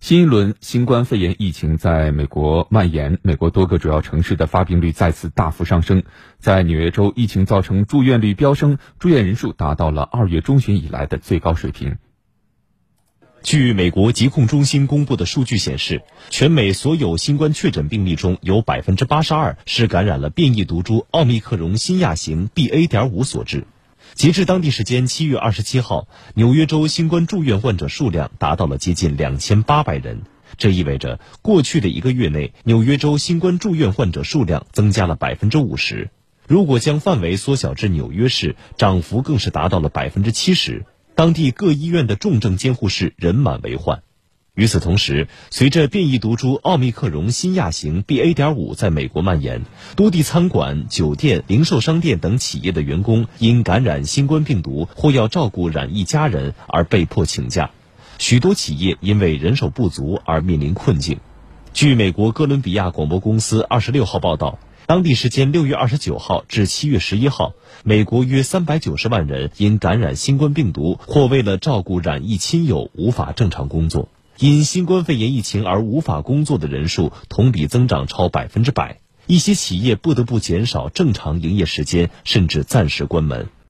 新一轮新冠肺炎疫情在美国蔓延，美国多个主要城市的发病率再次大幅上升。在纽约州，疫情造成住院率飙升，住院人数达到了二月中旬以来的最高水平。据美国疾控中心公布的数据显示，全美所有新冠确诊病例中有百分之八十二是感染了变异毒株奥密克戎新亚型 BA. 点五所致。截至当地时间七月二十七号，纽约州新冠住院患者数量达到了接近两千八百人。这意味着，过去的一个月内，纽约州新冠住院患者数量增加了百分之五十。如果将范围缩小至纽约市，涨幅更是达到了百分之七十。当地各医院的重症监护室人满为患。与此同时，随着变异毒株奥密克戎新亚型 BA. 点五在美国蔓延，多地餐馆、酒店、零售商店等企业的员工因感染新冠病毒或要照顾染疫家人而被迫请假，许多企业因为人手不足而面临困境。据美国哥伦比亚广播公司二十六号报道，当地时间六月二十九号至七月十一号，美国约三百九十万人因感染新冠病毒或为了照顾染疫亲友无法正常工作。因新冠肺炎疫情而无法工作的人数同比增长超百分之百，一些企业不得不减少正常营业时间，甚至暂时关门。